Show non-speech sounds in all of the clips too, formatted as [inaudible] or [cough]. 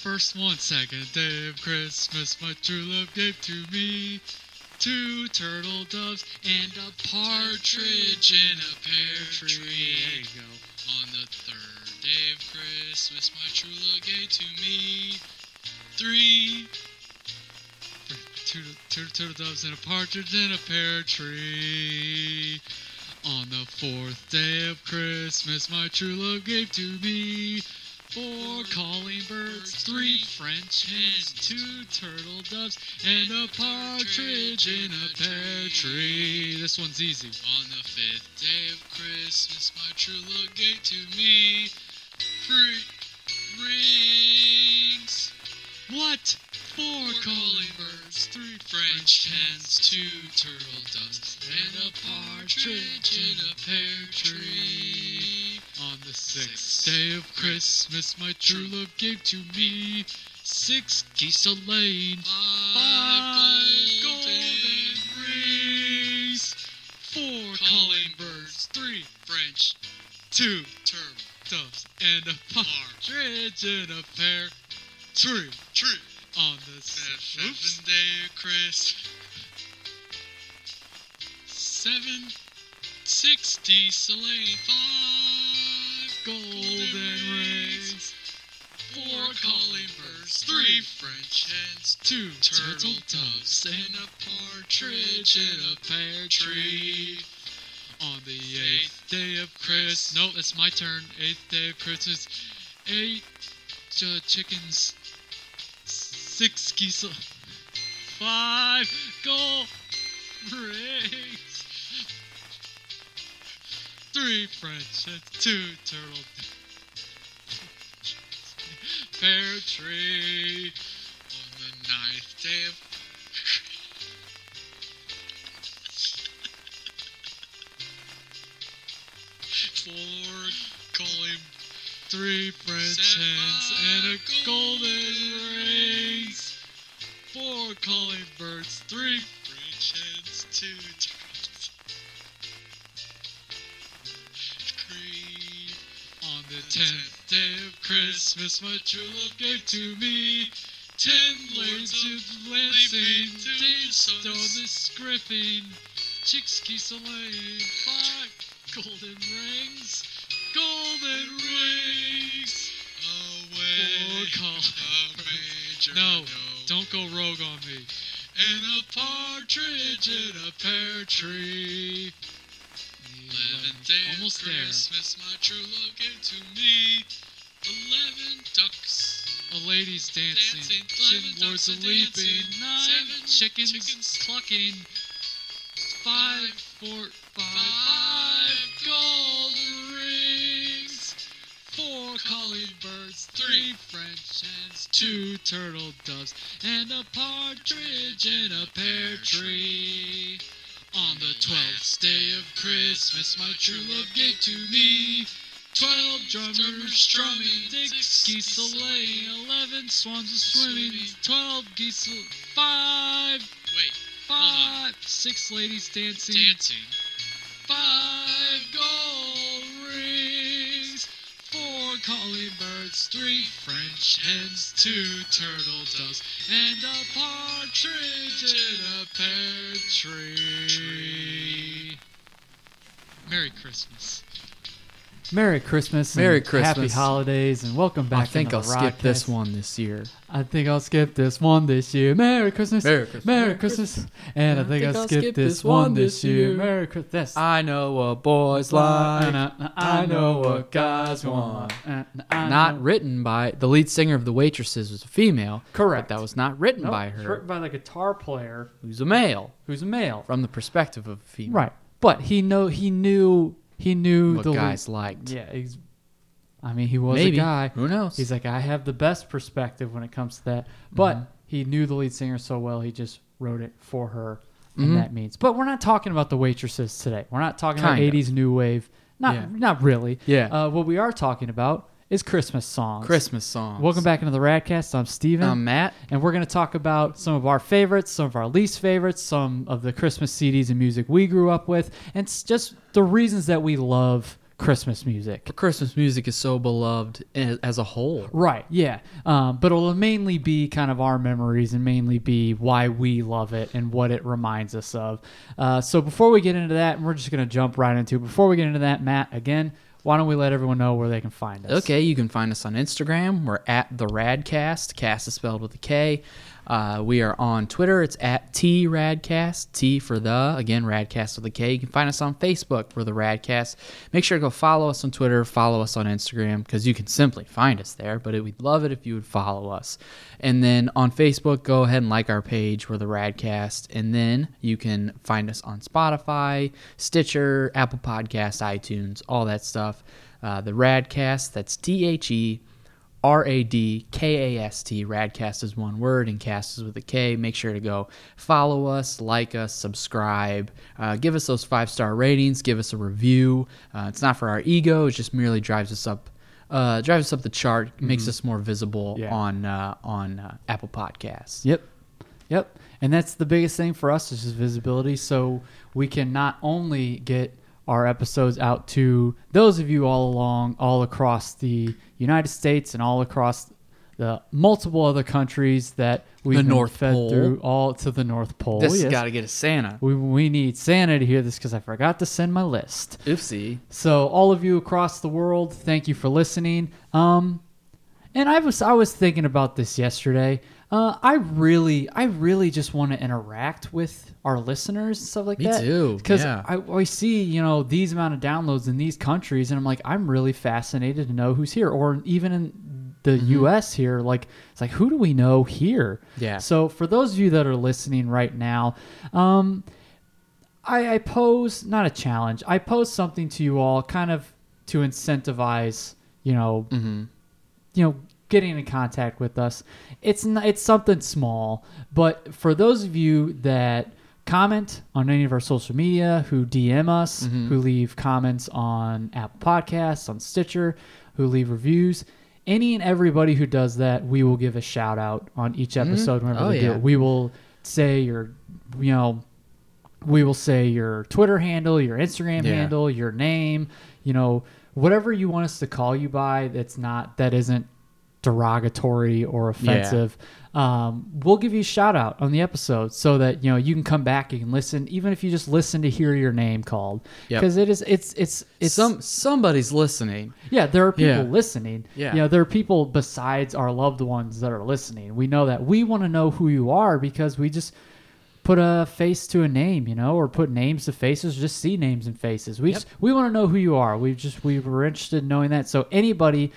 first one second day of Christmas, my true love gave to me two turtle doves and a partridge in a pear tree. There you go. On the third day of Christmas, my true love gave to me three. Two, two turtle doves and a partridge in a pear tree. On the fourth day of Christmas, my true love gave to me four calling birds, three French hens, two turtle doves, and a partridge in a pear tree. This one's easy. On the fifth day of Christmas, my true love gave to me three rings. What? Four calling birds, three French hens, two turtle doves, and a partridge in a pear tree. On the sixth day of Christmas, my true love gave to me six geese a laying, Five golden rings, four calling birds, three French two turtle doves, and a partridge in a pear tree. tree. On the seventh day of Christmas, seven sixty sleigh, five golden rings, four calling birds, three French hens, two turtle doves, and a partridge in a pear tree. On the eighth day of Christmas, no, it's my turn. Eighth day of Christmas, eight uh, chickens, six geese, five gold [laughs] rings, three French, and two turtle. Pear tree. On the ninth day of Four calling Three French hens and a golden rings. Four calling birds, three tenth day of Christmas, my true love gave to me ten blades of lancing, danced on the scripping, chicks a laying, five golden rings, golden rings. away. Call- No, don't go rogue on me. And a partridge in a pear tree. Eleventh day Almost of there. My true love gave to me. Eleven ducks. A lady's dancing, Dancing, ten eleven lords a leaping, nine seven chickens, chickens. clucking, five, four, five, five gold rings, four calling birds, three. French hens, two turtle doves, and a partridge in a pear tree. On the twelfth day of Christmas, my true love gave to me twelve drummers strumming, six geese a laying, eleven swans a swimming, twelve geese, a- five, Wait, five, six ladies dancing, dancing. five birds, three French hens, two turtle doves, and a partridge in a pear tree. Merry Christmas. Merry Christmas. Merry and Happy holidays and welcome back. I think to I'll the skip this one this year. I think I'll skip this one this year. Merry Christmas. Merry Christmas. Merry Christmas. And I think, I'll skip, this one this year. Merry Christmas. I know what boys like. I know what guys want. Not written by the lead singer of the Waitresses was a female. Correct. But that was not written Nope, by it's her. written by the guitar player Who's a male who's a male. from the perspective of a female. Right. But he know he knew he knew What the guys liked. Yeah, he's I mean, he was Maybe. a guy. Who knows? He's like, I have the best perspective when it comes to that. But Mm-hmm. he knew the lead singer so well, he just wrote it for her, and that means. But we're not talking about the waitresses today. We're not talking Kinda. about '80s new wave. Not, Yeah. not really. Yeah. Uh, what we are talking about is Christmas songs. Christmas songs. Welcome back into the Radkast. I'm Steven. I'm Matt. and we're going to talk about some of our favorites, some of our least favorites, some of the Christmas CDs and music we grew up with, and just the reasons that we love Christmas music. Christmas music is so beloved as, as a whole. Right, yeah. Um, but it'll mainly be kind of our memories and mainly be why we love it and what it reminds us of. Uh, so before we get into that, and we're just going to jump right into it. Before we get into that, Matt, again, why don't we let everyone know where they can find us? Okay, you can find us on Instagram. We're at the Radkast. Cast is spelled with a K. Uh, we are on Twitter. It's at T Radkast. T for the again Radkast with a K. You can find us on Facebook. We're the Radkast. Make sure to go follow us on Twitter. Follow us on Instagram because you can simply find us there. But it, we'd love it if you would follow us. And then on Facebook, go ahead and like our page. We're the Radkast. And then you can find us on Spotify, Stitcher, Apple Podcasts, iTunes, all that stuff. Uh, the Radkast. That's T H E R A D K A S T. Radkast is one word and cast is with a K. Make sure to go follow us, like us, subscribe, uh, give us those five star ratings, give us a review. Uh, it's not for our ego; it just merely drives us up, uh, drives us up the chart, makes us more visible Yeah. on uh, on uh, Apple Podcasts. Yep. Yep. And that's the biggest thing for us is just visibility. So we can not only get our episodes out to those of you all along, all across the United States and all across the multiple other countries that we've The North fed Pole. through, all to the North Pole. This yes. has got to get a Santa. we, we need Santa to hear this because I forgot to send my list. Oopsie. So all of you across the world, thank you for listening. Um, and I was I was thinking about this yesterday. Uh, I really I really just want to interact with our listeners and stuff like Me that. too, Because yeah. I, I see you know these amount of downloads in these countries, and I'm like I'm really fascinated to know who's here, or even in the U.S. here. Like it's like who do we know here? Yeah. So for those of you that are listening right now, um, I, I pose not a challenge. I pose something to you all, kind of to incentivize, you know, Mm-hmm. you know, getting in contact with us. It's not, it's something small, but for those of you that comment on any of our social media, who DM us, Mm-hmm. who leave comments on Apple Podcasts, on Stitcher, who leave reviews. Any and everybody who does that, we will give a shout out on each episode whenever Oh, yeah. it. We will say your, you know, we will say your Twitter handle, your Instagram Yeah. handle, your name, you know, whatever you want us to call you by that's not that isn't derogatory or offensive. Um, we'll give you a shout out on the episode so that you know you can come back, can listen, even if you just listen to hear your name called. Yep. Because it is it's it's it's Some somebody's listening. yeah, there are people Yeah. listening. Yeah. You know, there are people besides our loved ones that are listening. We know that. We want to know who you are because we just put a face to a name, you know, or put names to faces, just see names and faces. We just we want to know who you are. We just we were interested in knowing that. So anybody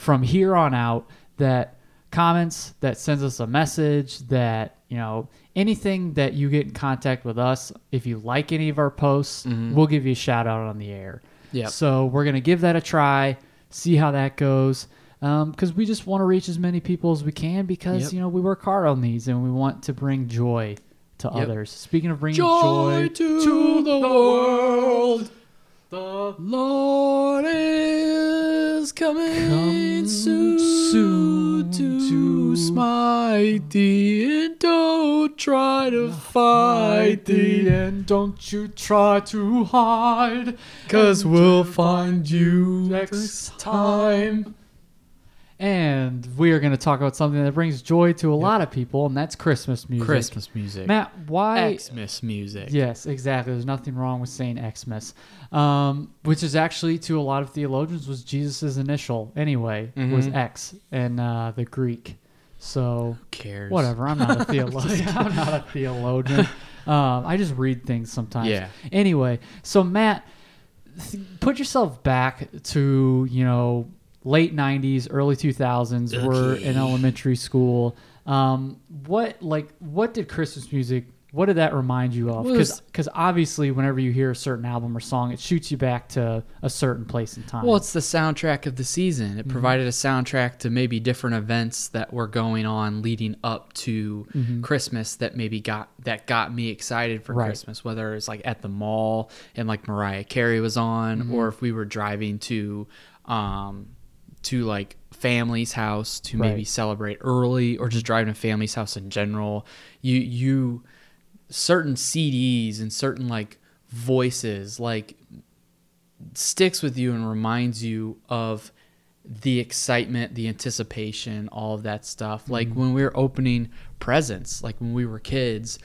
from here on out that comments, that sends us a message, that, you know, anything that you get in contact with us, if you like any of our posts, mm-hmm. we'll give you a shout out on the air. Yeah. So we're gonna give that a try, see how that goes, um, because we just want to reach as many people as we can because Yep. you know we work hard on these and we want to bring joy to Yep. others. Speaking of bringing Joy joy, to the world. The Lord is coming Come soon, soon to, to smite thee, and don't try to fight thee, and don't you try to hide, cause we'll find you next time. And we are going to talk about something that brings joy to a lot of people, and that's Christmas music. Christmas music. Matt, why? Xmas music. Yes, exactly. There's nothing wrong with saying Xmas, um, which is actually to a lot of theologians was Jesus' initial anyway was Mhm. X in uh, the Greek. So Who cares? whatever. I'm not a [laughs] theologian. [laughs] I'm not a theologian. Um, I just read things sometimes. Yeah. Anyway, so Matt, th- put yourself back to you know late '90s, early 2000s. We're in elementary school. Um, what like what did Christmas music? What did that remind you of? Well, Because obviously, whenever you hear a certain album or song, it shoots you back to a certain place in time. Well, it's the soundtrack of the season. Mm-hmm. It provided a soundtrack to maybe different events that were going on leading up to Christmas that maybe got that got me excited for Mm-hmm. Right. Christmas. Whether it's like at the mall and like Mariah Carey was on, Mm-hmm. or if we were driving to um, to like family's house to maybe celebrate early or just driving to family's house in general. You you certain CDs and certain like voices like sticks with you and reminds you of the excitement, the anticipation, all of that stuff. Like mm-hmm. when we were opening presents, like when we were kids,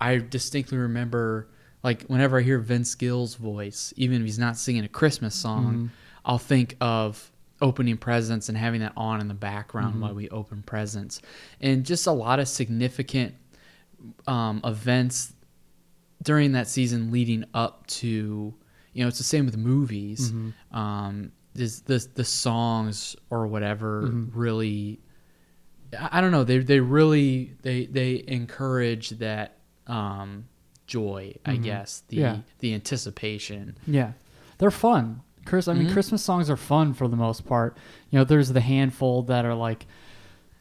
I distinctly remember like whenever I hear Vince Gill's voice, even if he's not singing a Christmas song, mm-hmm. I'll think of opening presents and having that on in the background while we open presents. And just a lot of significant um, events during that season leading up to you know it's the same with movies. Um this the the songs or whatever really I, don't know they they really they they encourage that um joy i guess the Yeah. the anticipation. Yeah, they're fun. Chris, I mean, Mm-hmm. Christmas songs are fun for the most part. You know, there's the handful that are like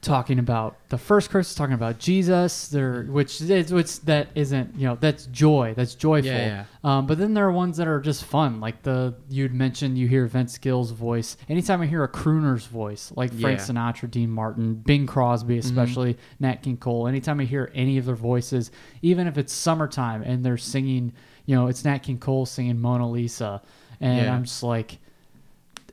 talking about the first Christmas, talking about Jesus. There, which is which that isn't you know that's joy, that's joyful. Yeah, Um, but then there are ones that are just fun, like the you'd mentioned. You hear Vince Gill's voice. Anytime I hear a crooner's voice, like Frank Yeah. Mm-hmm. Sinatra, Dean Martin, Bing Crosby, especially Nat King Cole. Anytime I hear any of their voices, even if it's summertime and they're singing, you know, it's Nat King Cole singing Mona Lisa, and Yeah. I'm just like,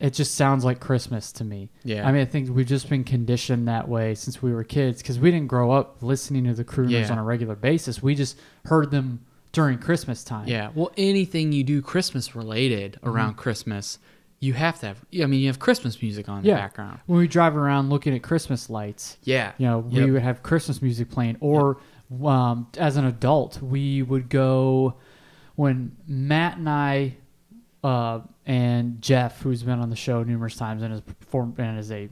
it just sounds like Christmas to me. Yeah. I mean, I think we've just been conditioned that way since we were kids because we didn't grow up listening to the crooners Yeah. on a regular basis. We just heard them during Christmas time. yeah well anything you do christmas related around christmas you have to have i mean you have christmas music on in Yeah. the background When we drive around looking at Christmas lights, yeah you know, Yep. we would have Christmas music playing. Or um, as an adult, we would go when Matt and I uh, and Jeff, who's been on the show numerous times and is perform- and is a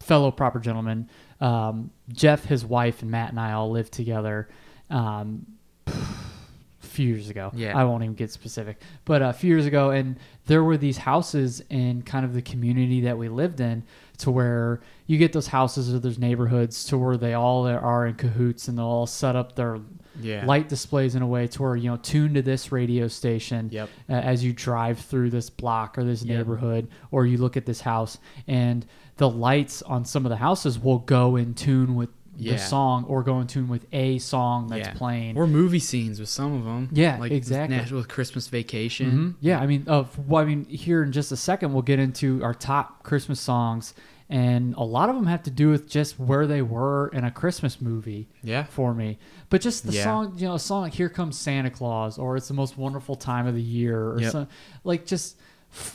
fellow proper gentleman. Um, Jeff, his wife, and Matt and I all lived together. Um, a few years ago. Yeah. I won't even get specific, but a few years ago, and there were these houses in kind of the community that we lived in, to where you get those houses or those neighborhoods to where they all are in cahoots and they'll all set up their Yeah. light displays in a way to where you know tune to this radio station Yep. uh, as you drive through this block or this Yep. neighborhood or you look at this house and the lights on some of the houses will go in tune with Yeah. the song or go in tune with a song that's yeah. playing or movie scenes with some of them Yeah, like exactly. with, christmas vacation Mhm. Yeah, I mean, uh, well, I mean, here in just a second, we'll get into our top Christmas songs, and a lot of them have to do with just where they were in a Christmas movie. Yeah. for me. But just the Yeah. song, you know, a song like "Here Comes Santa Claus" or "It's the Most Wonderful Time of the Year" or Yep. some, like just.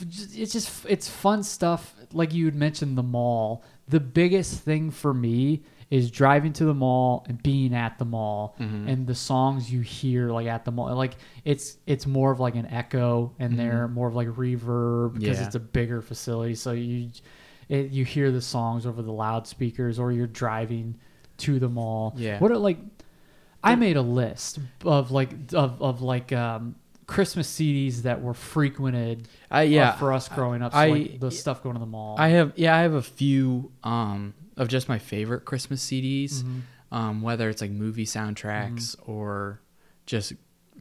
It's just it's fun stuff. Like you had mentioned, the mall. The biggest thing for me is driving to the mall and being at the mall Mm-hmm. and the songs you hear like at the mall like it's it's more of like an echo and there more of like reverb because Mm-hmm. Yeah. it's a bigger facility so you it, you hear the songs over the loudspeakers or you're driving to the mall Yeah. what are like i made a list of like of, of like um christmas cds that were frequented I, uh, yeah for us growing up so I- like the stuff going to the mall I have yeah, I have a few um of just my favorite Christmas CDs. Mm-hmm. Um, whether it's like movie soundtracks or just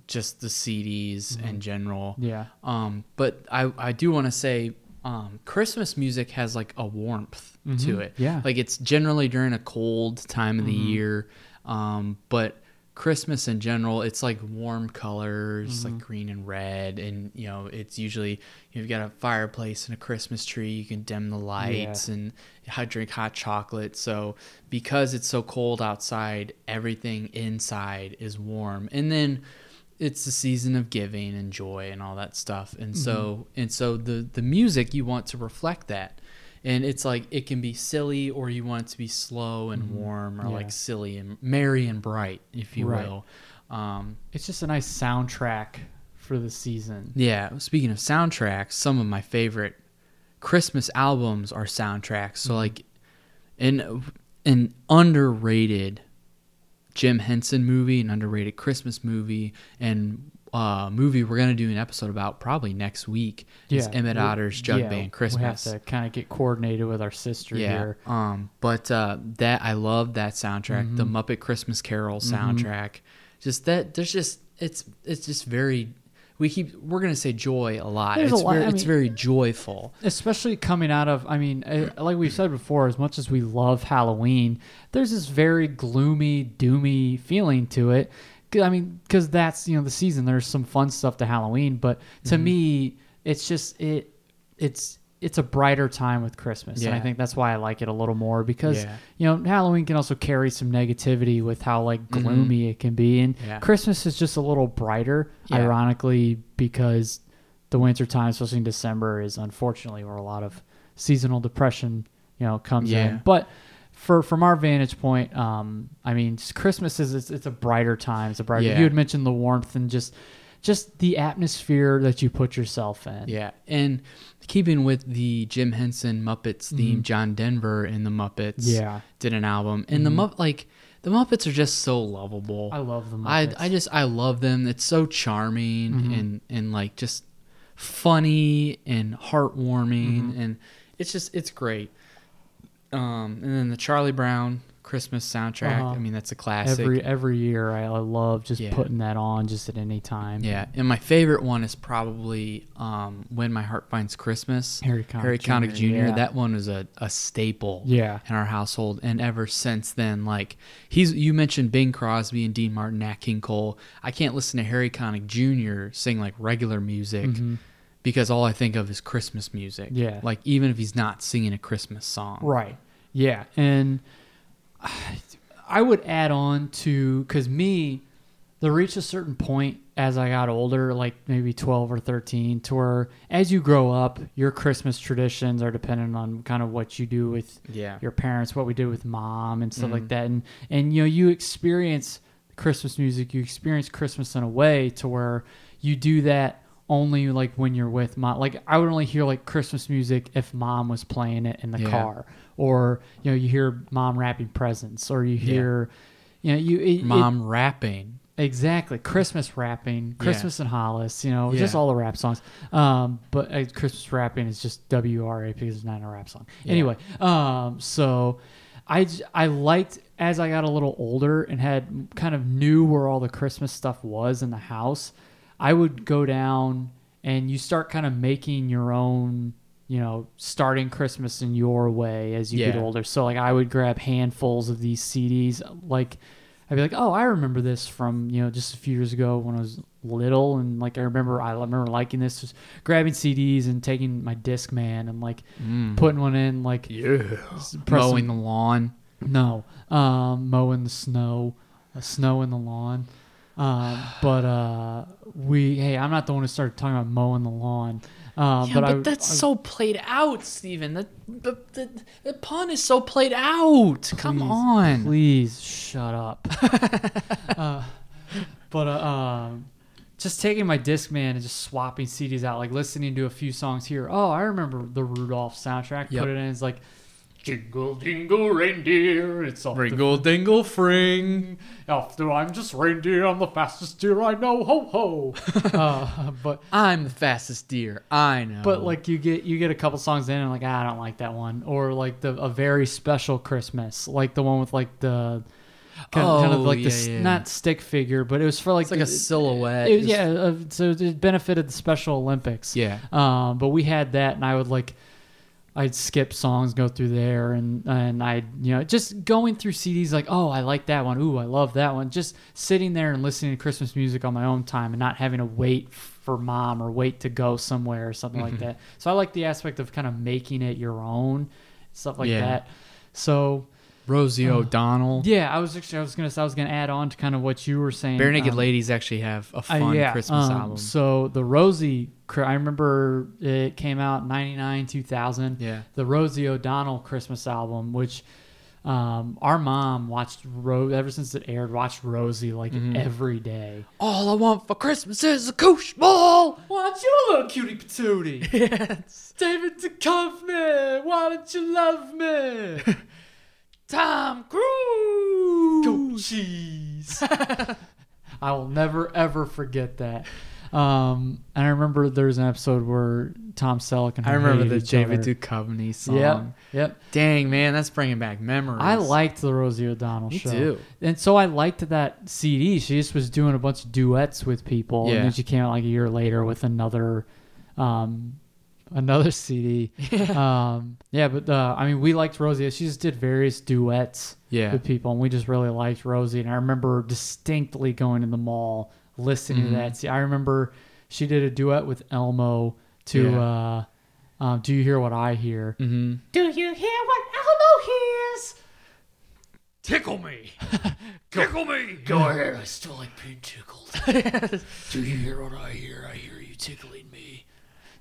just the CDs in general. Mm-hmm. yeah Um, but I I do want to say um, Christmas music has like a warmth to Mhm. it. Yeah. like it's generally during a cold time of the Mm-hmm. year. Um, but Christmas in general, it's like warm colors, Mm-hmm. like green and red, and you know, it's usually you've got a fireplace and a Christmas tree. You can dim the lights and drink hot chocolate. So because it's so cold outside, everything inside is warm, and then it's the season of giving and joy and all that stuff. And mm-hmm. so and so the the music you want to reflect that. And it's like it can be silly or you want it to be slow and mm-hmm. warm or Yeah. like silly and merry and bright, if you Right. will. Um, it's just a nice soundtrack for the season yeah, speaking of soundtracks, some of my favorite Christmas albums are soundtracks. So mm-hmm. like an an underrated Jim Henson movie, an underrated Christmas movie, and uh, movie we're gonna do an episode about probably next week is Emmett Otter's Jug yeah, Band Christmas. We have to kind of get coordinated with our sister yeah. here. Um, but uh, that I love that soundtrack, the Muppet Christmas Carol soundtrack. Just that there's just it's it's just very we keep we're gonna say joy a lot. There's a it's lot- very, I it's mean- very joyful. especially coming out of i mean eh, like we've said before as much as we love halloween there's this very gloomy doomy feeling to it. i mean because that's you know the season there's some fun stuff to halloween but to Mm-hmm. me it's just it it's it's a brighter time with christmas and i think that's why i like it a little more because Yeah. you know halloween can also carry some negativity with how like gloomy it can be and Mm-hmm. Yeah. christmas is just a little brighter Yeah. ironically because the winter time, especially in December, is unfortunately where a lot of seasonal depression, you know, comes Yeah. in. But for from our vantage point, um, I mean, Christmas is it's, it's a brighter time. It's a brighter. Yeah. You had mentioned the warmth and just just the atmosphere that you put yourself in. Yeah, and keeping with the Jim Henson Muppets theme, John Denver and the Muppets, Mm-hmm. Yeah. did an album, and the Mupp like the Muppets are just so lovable. I love the I Muppets. I just I love them. It's so charming Mm-hmm. and and like just funny and heartwarming, Mm-hmm. and it's just it's great. Um, and then the Charlie Brown Christmas soundtrack. Uh-huh. I mean, that's a classic. every every year. I, I love just Yeah. putting that on just at any time. Yeah, and my favorite one is probably um, "When My Heart Finds Christmas." Harry Connick Harry Connick Jr., Jr. yeah. That one is a, a staple. Yeah. in our household, and ever since then, like he's you mentioned Bing Crosby and Dean Martin, Nat King Cole. I can't listen to Harry Connick Jr. sing like regular music because all I think of is Christmas music. Mm-hmm. Yeah. like even if he's not singing a Christmas song. Right. Yeah. And I, would add on to because me, there reached a certain point as I got older, like maybe 12 or 13, to where as you grow up, your Christmas traditions are dependent on kind of what you do with Yeah. your parents, what we did with mom and stuff Mm-hmm. like that. And, and, you know, you experience Christmas music, you experience Christmas in a way to where you do that only like when you're with mom. Like I would only hear like Christmas music if mom was playing it in the Yeah. car, or you know you hear mom wrapping presents, or you hear, you know you it- it- Mom rapping. exactly Christmas rapping, Christmas in Hollis, you know just all the rap songs. Um, but uh, Christmas rapping is just W R A because it's not a rap song. Anyway, um, so. I liked as I got a little older and had kind of knew where all the Christmas stuff was in the house. I would go down and you start kind of making your own, you know, starting Christmas in your way as you get older. So like I would grab handfuls of these CDs. Like I'd be like, oh, I remember this from you know just a few years ago when I was little, and like I remember I remember liking this, just grabbing CDs and taking my disc man and like putting one in, like Yeah. pressing- Mowing the lawn. no, um, mowing the snow, uh, snow in the lawn. Um, but uh, we, hey, I'm not the one who started talking about mowing the lawn. Um, Yeah, but, but, I, that's I- so played out, Steven. The, the, the, the pun is so played out. Come on. Please shut up. [laughs] uh, but uh, um, just taking my disc man and just swapping CDs out, like listening to a few songs here. Oh, I remember the Rudolph soundtrack. Yep. Put it in. It's like jingle jingle reindeer. It's off the Ringle dingle fring. [laughs] After I'm just reindeer, I'm the fastest deer I know. Ho ho. [laughs] uh, but I'm the fastest deer. I know. but like you get you get a couple songs in and like ah, I don't like that one, or like the a very special Christmas, like the one with like the kind, of, kind of Oh, like yeah, this yeah. not stick figure, but it was for like it's like a silhouette. it- Just- yeah, uh, so it benefited the Special Olympics. Yeah. Um, but we had that, and I would like, I'd skip songs, go through there, and and I, you know, just going through CDs, like, oh, I like that one. Ooh, I love that one. Just sitting there and listening to Christmas music on my own time, and not having to wait for mom or wait to go somewhere or something Mm-hmm. like that. So I like the aspect of kind of making it your own, stuff like Yeah. that. So Rosie O'Donnell. yeah, I was actually I was gonna I was gonna add on to kind of what you were saying. Bare Naked um, Ladies actually have a uh, fun yeah, Christmas um, album. So the Rosie, I remember it came out '99, 2000. Yeah. The Rosie O'Donnell Christmas album, which um, our mom watched Ro- ever since it aired, watched Rosie like Mm-hmm. every day. All I want for Christmas is a koosh ball. Want you little cutie patootie? [laughs] Yes. David Duchovny, why don't you love me? [laughs] Tom Cruise. Go cheese. [laughs] I will never ever forget that. Um, and I remember there was an episode where Tom Selleck and I remember hated the each David other. Duchovny song. Yep, yep. Dang man, that's bringing back memories. I liked the Rosie O'Donnell Me show. too. And so I liked that CD. She just was doing a bunch of duets with people, Yeah. and then she came out like a year later with another, um, another CD. [laughs] um, yeah, but uh, I mean, we liked Rosie. She just did various duets Yeah. with people, and we just really liked Rosie. And I remember distinctly going to the mall listening Mhm. to that. See, I remember she did a duet with Elmo to Yeah. uh, um, "Do You Hear What I Hear." Mm-hmm. Do you hear what Elmo hears? Tickle me. [laughs] Tickle me. Go ahead, I still like being tickled. [laughs] Do you hear what I hear? I hear you tickling me.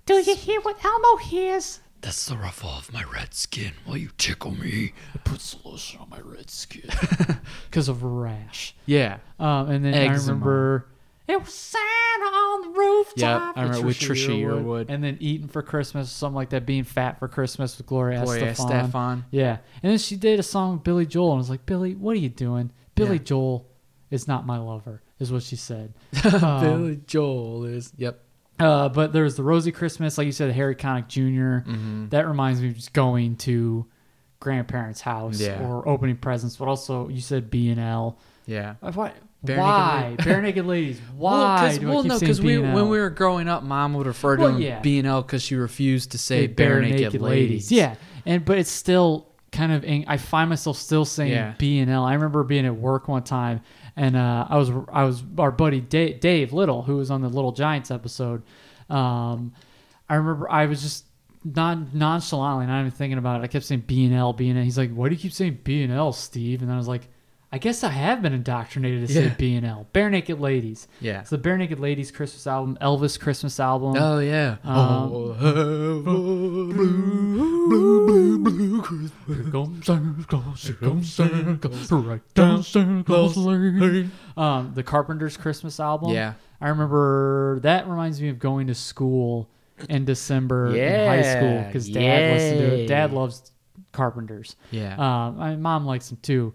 Do you hear what Elmo hears? That's the ruffle of my red skin while you tickle me. It puts the lotion on my red skin. [laughs] Because of a rash. Yeah. Um, and then Eczema. I remember it was Santa on the rooftop. Yep, I remember with Trisha Yearwood. And then eating for Christmas, something like that. Being fat for Christmas with Gloria, Gloria Estefan. Estefan. Yeah, and then she did a song with Billy Joel, and I was like, Billy, what are you doing? Billy Yeah. Joel is not my lover, is what she said. [laughs] Um, Billy Joel is. Yep. Uh, but there's the Rosie Christmas, like you said, Harry Connick Jr. Mm-hmm. That reminds me of just going to grandparents' house Yeah. or opening presents. But also, you said B and L. Yeah. Why? Bare why? Naked Bare naked ladies. [laughs] Why? do I well, no, saying we, when we were growing up, mom would refer to Well, them yeah. B and L because she refused to say Say bare, naked, ladies. Yeah, and but it's still kind of. I find myself still saying Yeah. B and L. I remember being at work one time, and uh, I was I was our buddy Dave, Dave Little, who was on the Little Giants episode. Um, I remember I was just non nonchalantly, not even thinking about it. I kept saying B and L, B and L. He's like, "Why do you keep saying B and L, Steve?" And I was like. I guess I have been indoctrinated to say Yeah. B and L. Barenaked Ladies. Yeah. It's the Barenaked Ladies Christmas album, Elvis Christmas album. Oh yeah. Um, oh, Here comes circles, here comes circles, right down circles. Um, the Carpenters Christmas album. Yeah. I remember that reminds me of going to school in December in high school because Dad listened to it. Dad loves Carpenters. Yeah. Um, my mom likes them too,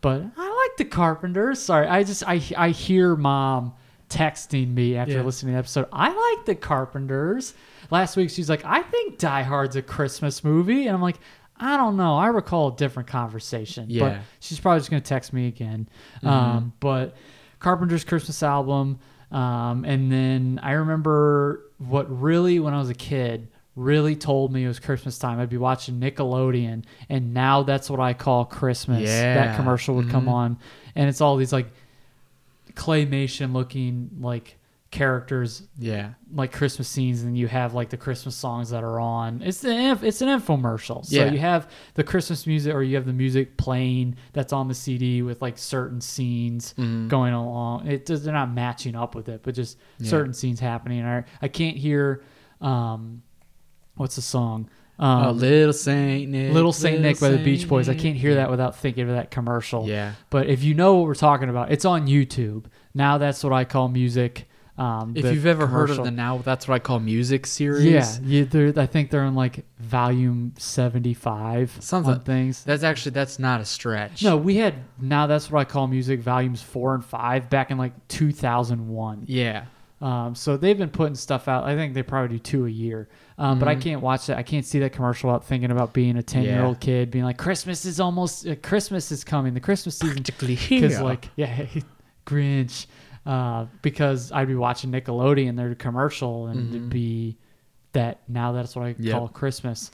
but I like the Carpenters. Sorry, I just I I hear mom texting me after Yeah. listening to the episode. I like the Carpenters. Last week she's like, I think Die Hard's a Christmas movie, and I'm like. I don't know. I recall a different conversation. But Yeah. she's probably just going to text me again. Um, but Carpenter's Christmas album. Um, and then I remember what really, when I was a kid, really told me it was Christmas time. I'd be watching Nickelodeon, and now that's what I call Christmas. Yeah. That commercial would come Mhm. on, and it's all these like claymation looking like characters yeah. like Christmas scenes, and you have like the Christmas songs that are on. It's an inf- it's an infomercial. So Yeah. you have the Christmas music, or you have the music playing that's on the CD with like certain scenes Mhm. going along. It does they're not matching up with it, but just Yeah. certain scenes happening. I I can't hear, um, what's the song? Um, oh, Little Saint Nick. Little Saint Nick by the Beach Boys. I can't hear that without thinking of that commercial. Yeah. But if you know what we're talking about, it's on YouTube. Now that's what I call music. Um, If you've ever heard of the now, that's what I call music series. Yeah, you, they're- I think they're in like volume seventy-five. Something. things. That's actually that's not a stretch. No, we had now that's what I call music volumes four and five back in like two thousand one. Yeah. Um, so they've been putting stuff out. I think they probably do two a year. Um, But I Mhm. can't watch that. I can't see that commercial without thinking about being a ten year old kid, being like, "Christmas is almost. Uh, Christmas is coming. The Christmas season." Because like, yeah, [laughs] Grinch. Uh, because I'd be watching Nickelodeon, their commercial, and it'd Mhm. be that. Now that's what I Yep. call Christmas.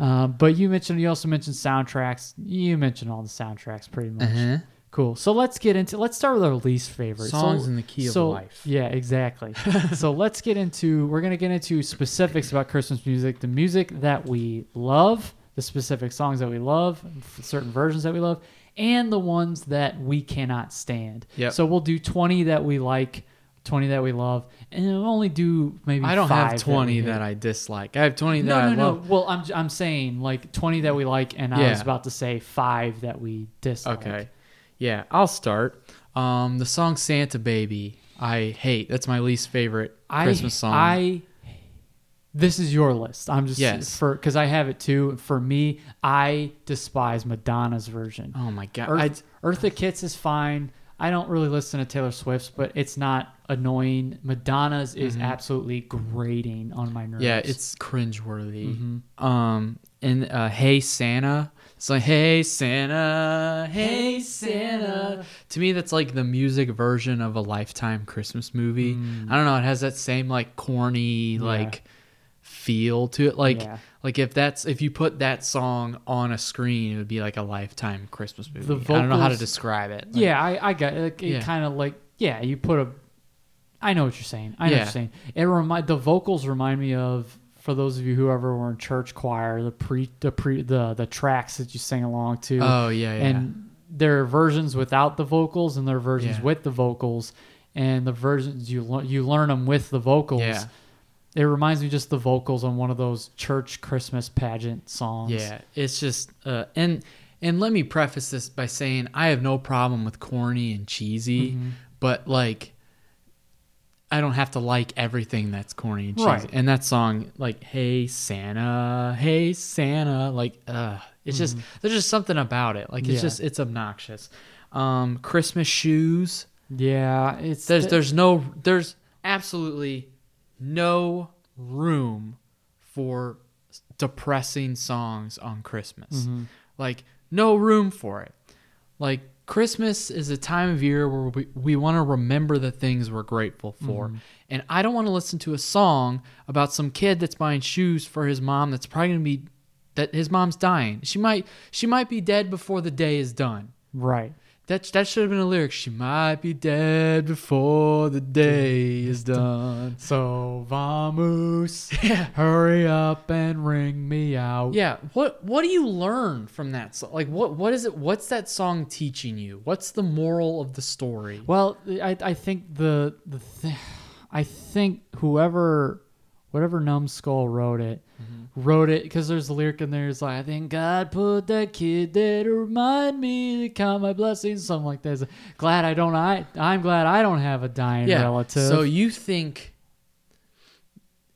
Um, but you mentioned you also mentioned soundtracks. You mentioned all the soundtracks pretty much. Uh-huh. Cool. So let's get into let's start with our least favorite Songs so, in the key of so- life. Yeah, exactly. [laughs] so let's get into we're gonna get into specifics about Christmas music, the music that we love, the specific songs that we love, certain versions that we love, and the ones that we cannot stand. Yep. So we'll do twenty that we like, twenty that we love, and we'll only do maybe. I don't have 20 we that. I dislike. I have 20 that no, I no. love. Well, I'm I'm saying like twenty that we like, and I was about to say five that we dislike. Okay. Yeah, I'll start. Um, the song Santa Baby, I hate. That's my least favorite I, Christmas song. I this is your list. I'm just Yes. for because I have it too. For me, I despise Madonna's version. oh my god. Earth, I, Eartha Kitt's is fine. I don't really listen to Taylor Swift's, but it's not annoying. Madonna's is absolutely grating on my nerves. Mm-hmm. Yeah, it's cringeworthy. Um, and uh, Hey Santa, it's like Hey Santa, Hey Santa. To me, that's like the music version of a Lifetime Christmas movie. Mm. I don't know. It has that same like corny like feel to it. Like Yeah. like if that's if you put that song on a screen, it would be like a Lifetime Christmas movie. The I don't know how to describe it. Like, yeah, I, I got it. Like, it Yeah. kind of like yeah, you put a. I know what you're saying. I know what you're saying. It remind the vocals remind me of for those of you who ever were in church choir the pre the pre the the tracks that you sing along to. Oh yeah, yeah. and there are versions without the vocals and there are versions Yeah. with the vocals and the versions you learn you learn them with the vocals Yeah. it reminds me just the vocals on one of those church christmas pageant songs Yeah, it's just uh, and and let me preface this by saying I have no problem with corny and cheesy, Mm-hmm. but like I don't have to like everything that's corny and cheesy. Right. And that song, like "Hey Santa, Hey Santa," like uh, it's just there's just something about it. Like it's Mm-hmm. Yeah. just it's obnoxious. Um, Christmas shoes. yeah it's There's the- there's no there's absolutely no room for depressing songs on Christmas. Mm-hmm. Like no room for it. Like Christmas is a time of year where we, we want to remember the things we're grateful for. Mm-hmm. And I don't want to listen to a song about some kid that's buying shoes for his mom that's probably going to be that his mom's dying. She might she might be dead before the day is done. right That that should have been a lyric. She might be dead before the day is done. so vamos hurry up and ring me out Yeah. What what do you learn from that song? Like what what is it? What's that song teaching you? What's the moral of the story? Well, I I think the the th- I think whoever whatever numbskull wrote it Mm-hmm. wrote it because there's a lyric in there. It's like I think God put that kid there to remind me to count my blessings, something like that. Like, glad I don't. I I'm glad I don't have a dying yeah. relative. So you think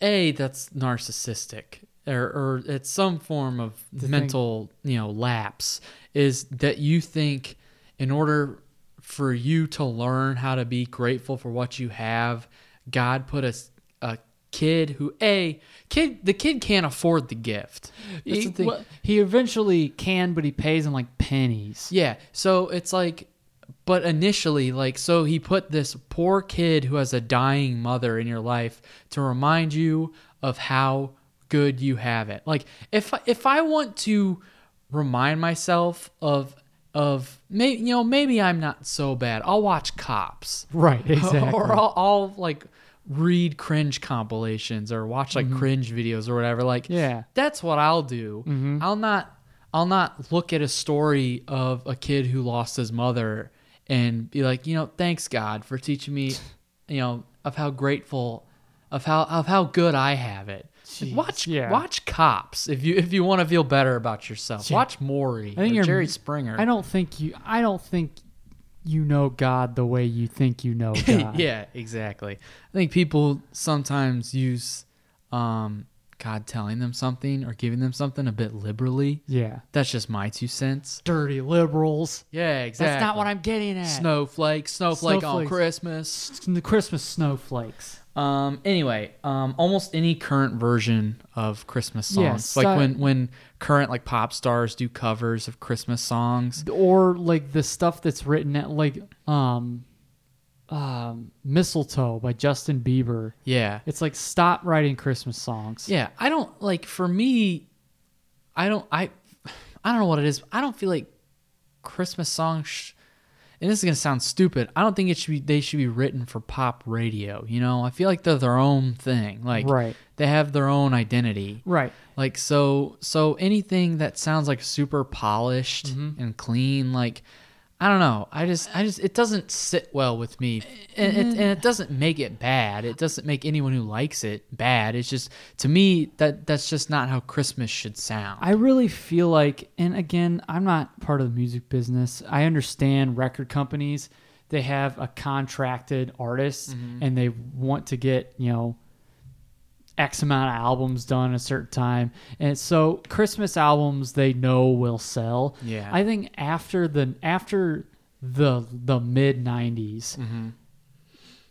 a that's narcissistic or or it's some form of mental you know lapse is that you think in order for you to learn how to be grateful for what you have god put a, a kid who a kid the kid can't afford the gift he, the thing. well, he eventually can, but he pays in like pennies. Yeah. So it's like, but initially, like, so he put this poor kid who has a dying mother in your life to remind you of how good you have it. Like, if if I want to remind myself of of maybe you know maybe I'm not so bad, I'll watch Cops. Right. [laughs] Exactly. or I'll, I'll like read cringe compilations or watch like cringe videos or whatever. Like, Mm-hmm. Yeah. that's what I'll do. I'll not, I'll not look at a story of a kid who lost his mother and be like, you know, thanks God for teaching me, you know, of how grateful, of how of how good I have it. Jeez, watch, yeah. watch Cops if you if you want to feel better about yourself. Yeah. Watch Maury. I think or you're- Jerry Springer. I don't think you. I don't think you know God the way you think you know [laughs] God. yeah, exactly. I think people sometimes use um, God telling them something or giving them something a bit liberally. Yeah. That's just my two cents. Dirty liberals. Yeah, exactly. That's not what I'm getting at. Snowflake, snowflake on Snowflakes. Christmas. the Christmas snowflakes. Um. Anyway, um, almost any current version of Christmas songs, Yes, like when when current like pop stars do covers of Christmas songs. or like the stuff that's written at like um um mistletoe by justin bieber Yeah, it's like stop writing christmas songs Yeah, I don't like for me I don't I I don't know what it is. I don't feel like Christmas songs sh- and this is going to sound stupid. I don't think it should be they should be written for pop radio, you know? I feel like they're their own thing. Like Right. they have their own identity. right Like so so anything that sounds like super polished Mm-hmm. and clean like I don't know. I just I just it doesn't sit well with me. And it, and it doesn't make it bad. It doesn't make anyone who likes it bad. It's just to me that that's just not how Christmas should sound. i really feel like and again i'm not part of the music business i understand record companies they have a contracted artist mm-hmm. and they want to get you know X amount of albums done at a certain time. And so Christmas albums they know will sell. Yeah. I think after the after the the mid '90s, Mm-hmm.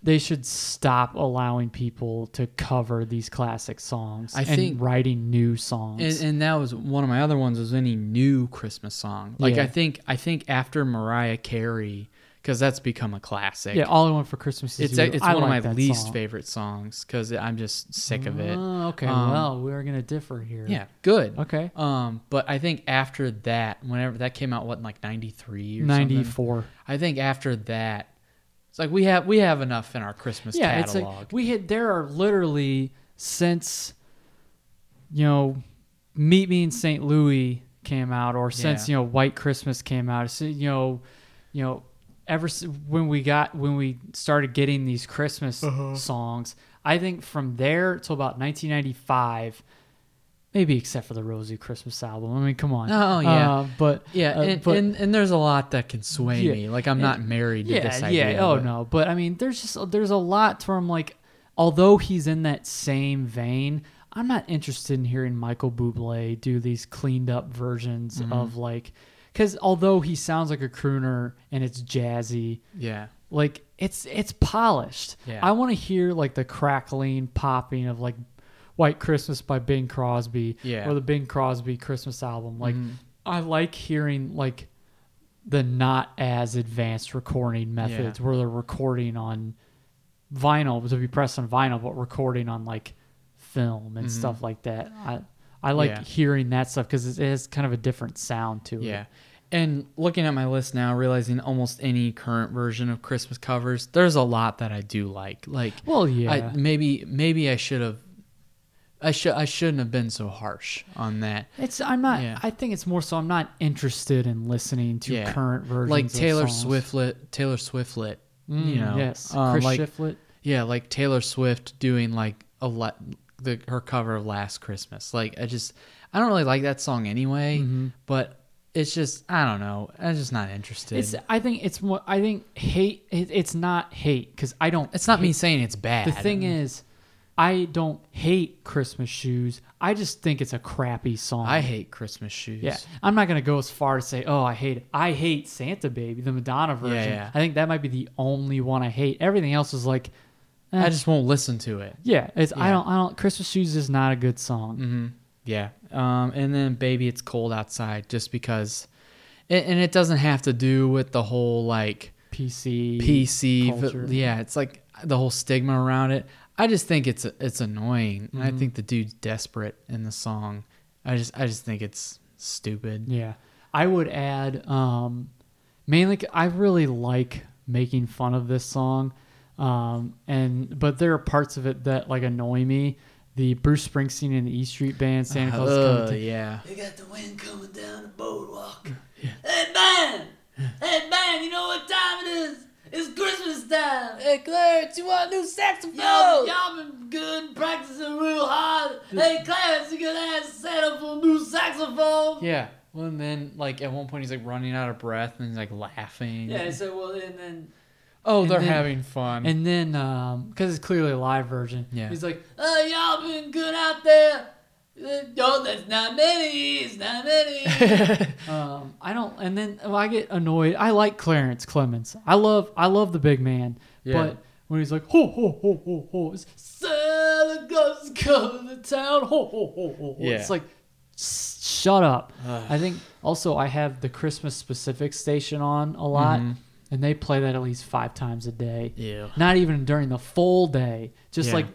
they should stop allowing people to cover these classic songs I and think- writing new songs. And, and that was one of my other ones was any new Christmas song. Like Yeah. I think I think after Mariah Carey, because that's become a classic. yeah, all I want for Christmas is it's You. it's I one like of my least song. favorite songs because I'm just sick of it. Oh, okay, Um, well, we're gonna differ here. Yeah, good. Okay. Um, but I think after that, whenever that came out, what in like '93 or? Ninety-four. I think after that, it's like we have we have enough in our Christmas Yeah, catalog. it's like we hit. There are literally since, you know, Meet Me in St. Louis came out, or since Yeah. you know White Christmas came out. So, you know, you know, ever s- when we got when we started getting these Christmas Uh-huh. songs, I think from there till about 1995. Maybe except for the Rosie Christmas album. I mean, come on. Oh, yeah. Uh, but yeah, uh, and, but- and and there's a lot that can sway Yeah. me. Like I'm not married to yeah, this idea. Yeah, oh but- no, but I mean, there's just there's a lot from like, although he's in that same vein, I'm not interested in hearing Michael Bublé do these cleaned up versions Mm-hmm. of like, because although he sounds like a crooner and it's jazzy, Yeah, like it's it's polished. Yeah. I want to hear like the crackling, popping of like White Christmas by Bing Crosby, Yeah. or the Bing Crosby Christmas album. Like Mhm. I like hearing like the not as advanced recording methods where they're recording on vinyl to be pressed on vinyl, but recording on like film and stuff like that. I I like. Yeah. hearing that stuff because it has kind of a different sound to it. yeah. And looking at my list now, realizing almost any current version of Christmas covers, there's a lot that I do like. Like, Well, yeah. I, maybe maybe I should have. I should I shouldn't have been so harsh on that. It's I'm not. Yeah. I think it's more so I'm not interested in listening to Yeah. current versions. like of Taylor songs. Swiftlet, Taylor Swiftlet. Mm, you know, yes, um, Chris like Shiflett. yeah, like Taylor Swift doing like a la- the her cover of Last Christmas. Like I just I don't really like that song anyway, Mm-hmm. but it's just I don't know. I'm just not interested. It's. I think it's more. I think hate. It, it's not hate because I don't. It's not me saying it's bad. The thing is, I don't hate Christmas shoes. I just think it's a crappy song. I hate Christmas shoes. Yeah, I'm not gonna go as far to say, oh, I hate it. I hate Santa Baby, the Madonna version. yeah. I think that might be the only one I hate. Everything else is like, I just won't listen to it. yeah. It's I Yeah. don't I don't. Christmas shoes is not a good song. hmm Yeah. Um, and then baby, it's cold outside, just because, and, and it doesn't have to do with the whole like PC. PC. culture. Yeah, it's like the whole stigma around it. I just think it's it's annoying, and Mm-hmm. I think the dude's desperate in the song. I just I just think it's stupid. Yeah, I would add um, mainly. c- I really like making fun of this song, um, and but there are parts of it that like annoy me. The Bruce Springsteen and the E Street Band, Santa Claus is coming Uh, to yeah. You got the wind coming down the boardwalk. Hey, man! Hey, man, you know what time it is? It's Christmas time! Hey, Clarence, you want a new saxophone? Y'all, y'all been good, practicing real hard. Hey, Clarence, you gonna ask Santa for a new saxophone? Yeah. Well, and then like at one point he's like running out of breath and he's like laughing. Yeah, so well, and then Oh, and they're then- having fun. and then um, because it's clearly a live version. Yeah. he's like, Oh, y'all been good out there. Uh, Oh, that's not many. It's not many. [laughs] Um, I don't, and then well, I get annoyed. I like Clarence Clemons. I love, I love the big man. Yeah. But when he's like, ho ho ho ho ho, it's, Santa Claus coming to town. Ho ho ho ho. ho. Yeah. It's like, shut up. I think also I have the Christmas specific station on a lot, Mhm. And they play that at least five times a day. yeah. Not even during the full day, just Yeah. like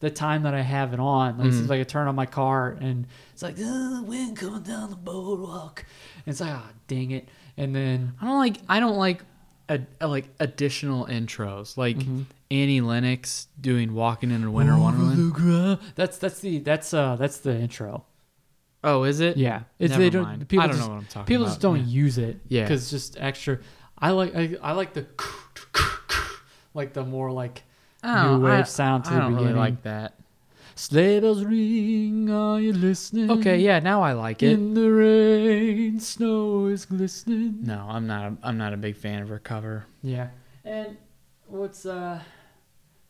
the time that I have it on. Like, Mhm. It's like I turn on my car and it's like "Uh, the wind coming down the boardwalk. And it's like, ah, dang it. And then I don't like I don't like ad, uh, like additional intros like Mm-hmm. Annie Lennox doing "Walking in a Winter Wonderland." that's that's the that's uh that's the intro. Oh, is it? Yeah, it's Never they don't. mind. People I don't just, know what I'm talking People about. just don't Yeah. use it. Yeah. because just extra. I like I, I like the like the more like Oh, new wave I- sound to I the don't beginning. really like that. Sleigh bells ring, are you listening? Okay, yeah, now I like it. In the rain, snow is glistening. No, I'm not. A, I'm not a big fan of her cover. Yeah. And what's uh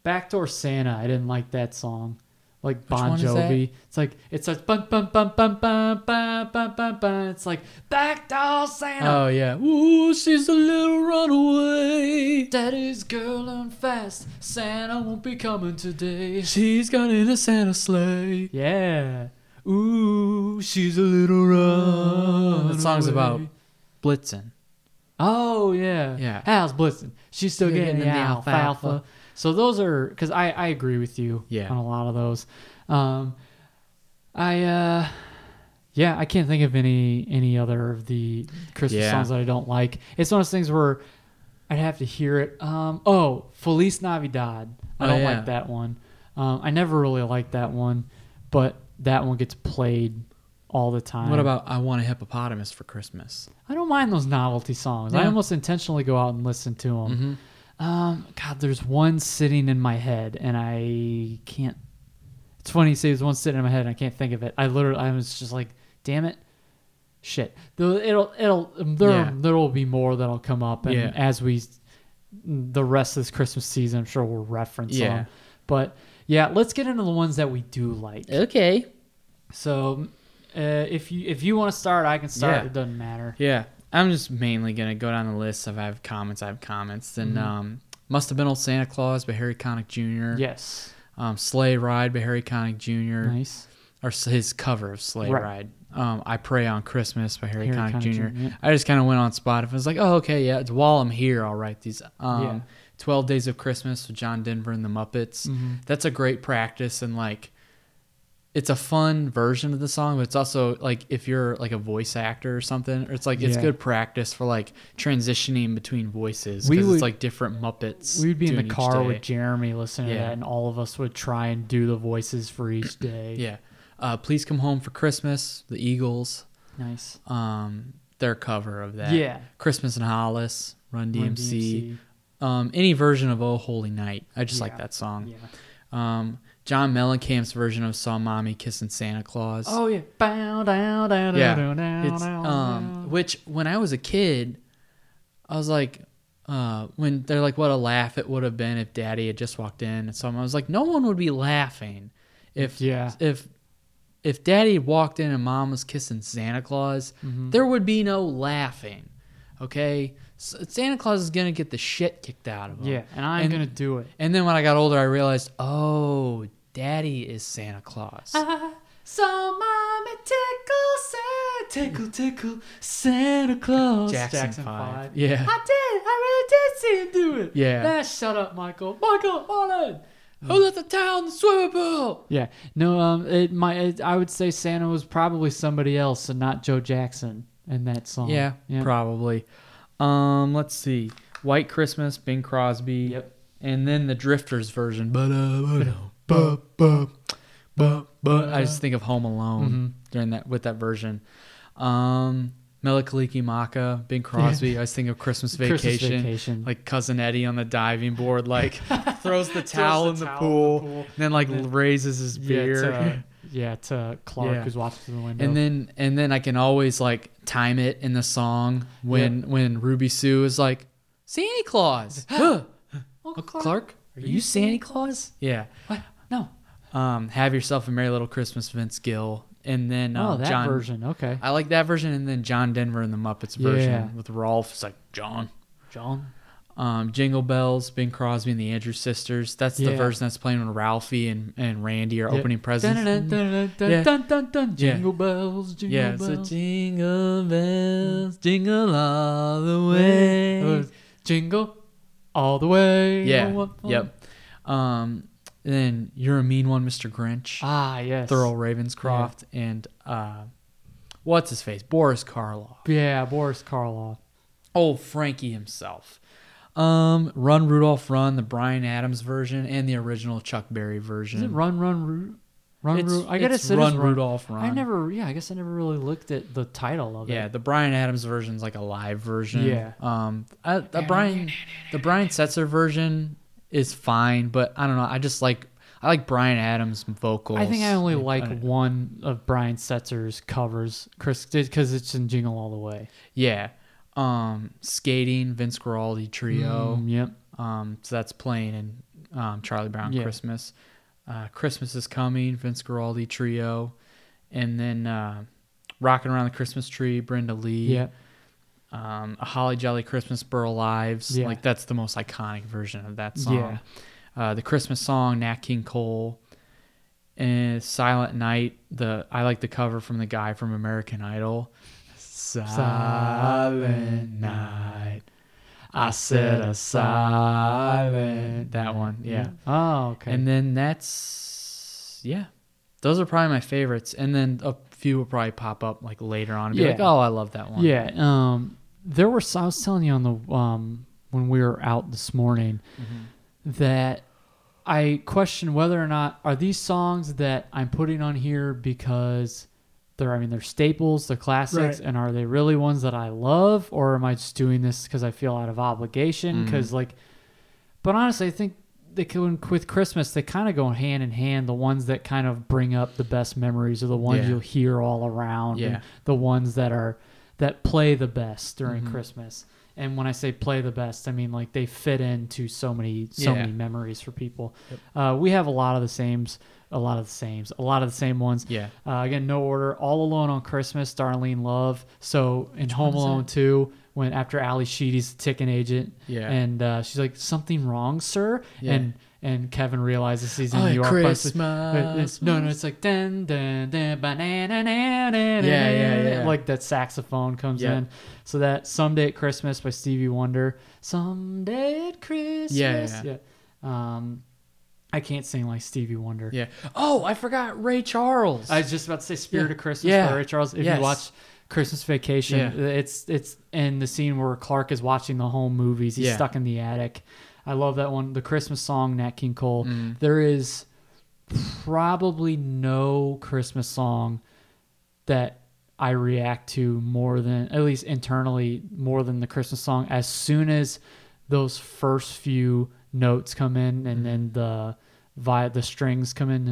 Backdoor Santa, I didn't like that song. Like Bon one is that? Jovi. It's like it's a bum bum bum bum bum bum bum bum bum. It's like back doll Santa. Oh yeah. Ooh, she's a little runaway. Daddy's girl and fast. Santa won't be coming today. She's got in a Santa sleigh. Yeah. Ooh, she's a little run. That song's about Blitzen. Oh yeah. Yeah. How's Blitzen? She's still Still getting, getting the the alfalfa. alfalfa. So those are because I I agree with you. Yeah. On a lot of those. Um, I uh, yeah, I can't think of any any other of the Christmas Yeah. songs that I don't like. It's one of those things where I'd have to hear it. Um, oh, Feliz Navidad. I Oh, don't yeah. like that one. Um, I never really liked that one, but that one gets played all the time. What about I Want a Hippopotamus for Christmas? I don't mind those novelty songs. I almost intentionally go out and listen to them. Um, God, there's one sitting in my head, and I can't. It's funny you say there's one sitting in my head, and I can't think of it. I literally, I was just like, damn it, shit. Though It'll, it'll, there, Yeah. there will be more that'll come up, and Yeah. as we, the rest of this Christmas season, I'm sure we'll reference Yeah. them. But yeah, let's get into the ones that we do like. Okay. So, uh, if you if you want to start, I can start. Yeah. It doesn't matter. Yeah, I'm just mainly gonna go down the list. If I have comments, I have comments. And um, must have been old Santa Claus by Harry Connick Jr. Yes. Um, Sleigh Ride by Harry Connick Jr. Nice. Or his cover of Sleigh Right. Ride. Um, I Pray on Christmas by Harry, Harry Connick, Connick Jr. Jr., yeah. I just kind of went on Spotify. I was like, oh, okay, yeah. It's while I'm here, I'll write these. Um, Yeah. 12 Days of Christmas with John Denver and the Muppets. Mm-hmm. That's a great practice and like it's a fun version of the song, but it's also like if you're like a voice actor or something, or it's like it's Yeah. good practice for like transitioning between voices We because it's like different Muppets. We'd be in the car with Jeremy listening to that, and all of us would try and do the voices for each day. yeah. Uh, Please come home for Christmas. The Eagles, Nice. um, their cover of that. Yeah. Christmas in Hollis, Run DMC. Run DMC. Um, any version of Oh Holy Night. I just like that song. Yeah. Um, John Mellencamp's version of Saw Mommy Kissing Santa Claus. Oh yeah. Bow down down yeah. down down it's down. um, which when I was a kid, I was like, uh, when they're like, what a laugh it would have been if Daddy had just walked in and saw. I was like, no one would be laughing if Yeah. if if Daddy walked in and Mom was kissing Santa Claus. Mm-hmm. There would be no laughing. Okay, Santa Claus is gonna get the shit kicked out of him. yeah, and I'm and- gonna do it. And then when I got older, I realized, oh, Daddy is Santa Claus. [laughs] So mommy tickle, Santa, tickle, tickle, Santa Claus. Jackson, Five. Yeah. I did. I really did see him do it. Yeah. Nah, shut up, Michael. Michael, Marlon. Who let the town in the swimming pool? Yeah. No. Um. It might. It, I would say Santa was probably somebody else and not Joe Jackson in that song. Yeah, Yeah. probably. Um, let's see. White Christmas, Bing Crosby. Yep. And then the Drifters version. But but I just think of Home Alone Mm-hmm. during that with that version. Um, Mele Kalikimaka, Bing Crosby. I was thinking of Christmas Christmas Vacation. Vacation. Like cousin Eddie on the diving board, like [laughs] throws the Throws towel, the in, the towel in the pool, pool. and then like And then- raises his Yeah. beer. To, [laughs] yeah. To Clark, Yeah. who's watching through the window. And then and then I can always like time it in the song when when Ruby Sue is like Santa Claus. [gasps] Uncle Clark, are you Santa Claus? Yeah. What? Um, have yourself a merry little Christmas, Vince Gill, and then Oh, um, that John. version. Okay. I like that version, and then John Denver and the Muppets version Yeah. with Rowlf. It's like John. John. Um, Jingle Bells, Bing Crosby and the Andrews Sisters. That's the version that's playing when Ralphie and, and Randy are Yeah. opening presents. Dun, dun, dun, Yeah. Yeah. Jingle bells, jingle Yeah, so bells. jingle bells, jingle all the way. jingle all the way. Yeah. Oh. Yep. Um, then you're a mean one, Mr. Grinch. Ah, yes. Thurl Ravenscroft and uh, what's his face, Boris Karloff. Yeah, Boris Karloff. Oh, Frankie himself. Um, Run Rudolph Run, the Bryan Adams version, and the original Chuck Berry version. Is it Run Run Ru- Run It's- Ru- I gotta it's say Run Rudolph Run. I never. Yeah, I guess I never really looked at the title of Yeah, it. Yeah, the Bryan Adams version is like a live version. Yeah. Um, I, the Brian, the Brian Setzer version is fine, but I don't know. I just like I like Bryan Adams vocals. I think I only like I- one of Brian Setzer's covers, Chris, because it's in Jingle All the Way. Yeah. Um, skating, Vince Guaraldi trio. Mm, yep. Um, so that's playing in um, Charlie Brown Yeah. Christmas. uh, Christmas is Coming, Vince Guaraldi Trio, and then uh, Rocking Around the Christmas Tree, Brenda Lee. Yeah. Um, a Holly Jolly Christmas, Burl Ives. Yeah. Like that's the most iconic version of that song. Yeah. Uh, the Christmas song, Nat King Cole. And Silent Night. The I like the cover from the guy from American Idol. Silent Night. I said a silent. That one, yeah. Oh, okay. And then that's yeah. Those are probably my favorites. And then a few will probably pop up like later on and be Yeah. like, oh, I love that one. Yeah, um, there were. I was telling you on the um when we were out this morning Mm-hmm. that I question whether or not are these songs that I'm putting on here because they're. I mean, they're staples, they're classics, Right. and are they really ones that I love, or am I just doing this because I feel out of obligation? Because like, but honestly, I think. They can, with Christmas, they kind of go hand in hand. The ones that kind of bring up the best memories are the ones Yeah. you'll hear all around. and Yeah. the ones that are that play the best during Mhm. Christmas. And when I say play the best, I mean like they fit into so many so Yeah. many memories for people. Uh, we have a lot of the sames, a lot of the sames, a lot of the same ones. Yeah. Uh, again, no order. All Alone on Christmas, Darlene Love. So in Home Alone? 2, when after Ally Sheedy's the ticket agent, Yeah. and uh, she's like, "Something wrong, sir?" Yeah. And and Kevin realizes he's in Oh, New York. Christmas. but it's- no, no, it's like dun dun dun banana na, na, Yeah, yeah, yeah. like that saxophone comes Yeah. in. So that "Someday at Christmas" by Stevie Wonder. Someday at Christmas. Yeah, yeah. Um, I can't sing like Stevie Wonder. Yeah. Oh, I forgot Ray Charles. I was just about to say "Spirit Yeah. of Christmas" Yeah. by Ray Charles. If Yes. you watch Christmas Vacation, Yeah. it's it's in the scene where Clark is watching the home movies. He's Yeah. stuck in the attic. I love that one. The Christmas song, Nat King Cole. Mm. There is probably no Christmas song that I react to more than, at least internally, more than the Christmas song. As soon as those first few notes come in and then the via the strings come in,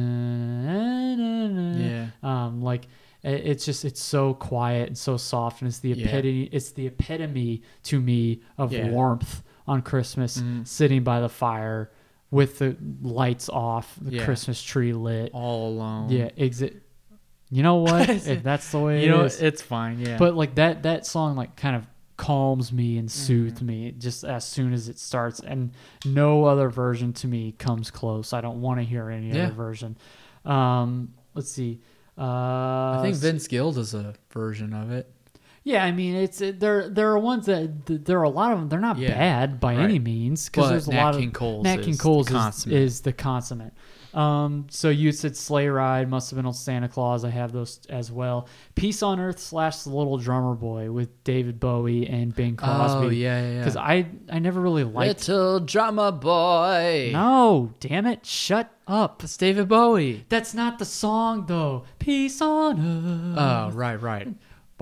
Yeah. um, like it- it's just it's so quiet and so soft, and it's the Yeah. epitome. It's the epitome to me of Yeah. warmth on Christmas, Mhm. sitting by the fire with the lights off, the Yeah. Christmas tree lit. All alone. Yeah, exit. You know what? [laughs] if that's the way You know, is. it's fine. Yeah. But like that that song like kind of calms me and soothes Mm-hmm. me just as soon as it starts and no other version to me comes close. I don't want to hear any Yeah. other version. Um let's see. Uh I think Vince Gill does a version of it. Yeah, I mean it's it, there there are ones that th- there are a lot of them they're not Yeah. bad by Right. any means cuz there's a Nat lot King of Cole's Nat is King Cole's is, is the consummate. Um, so you said Sleigh Ride must have been on Santa Claus. I have those as well. Peace on Earth slash The Little Drummer Boy with David Bowie and Bing Crosby. Oh yeah, yeah. Because I I never really liked. Little drummer boy. No, damn it! Shut up. That's David Bowie. That's not the song though. Peace on Earth. Oh right, right.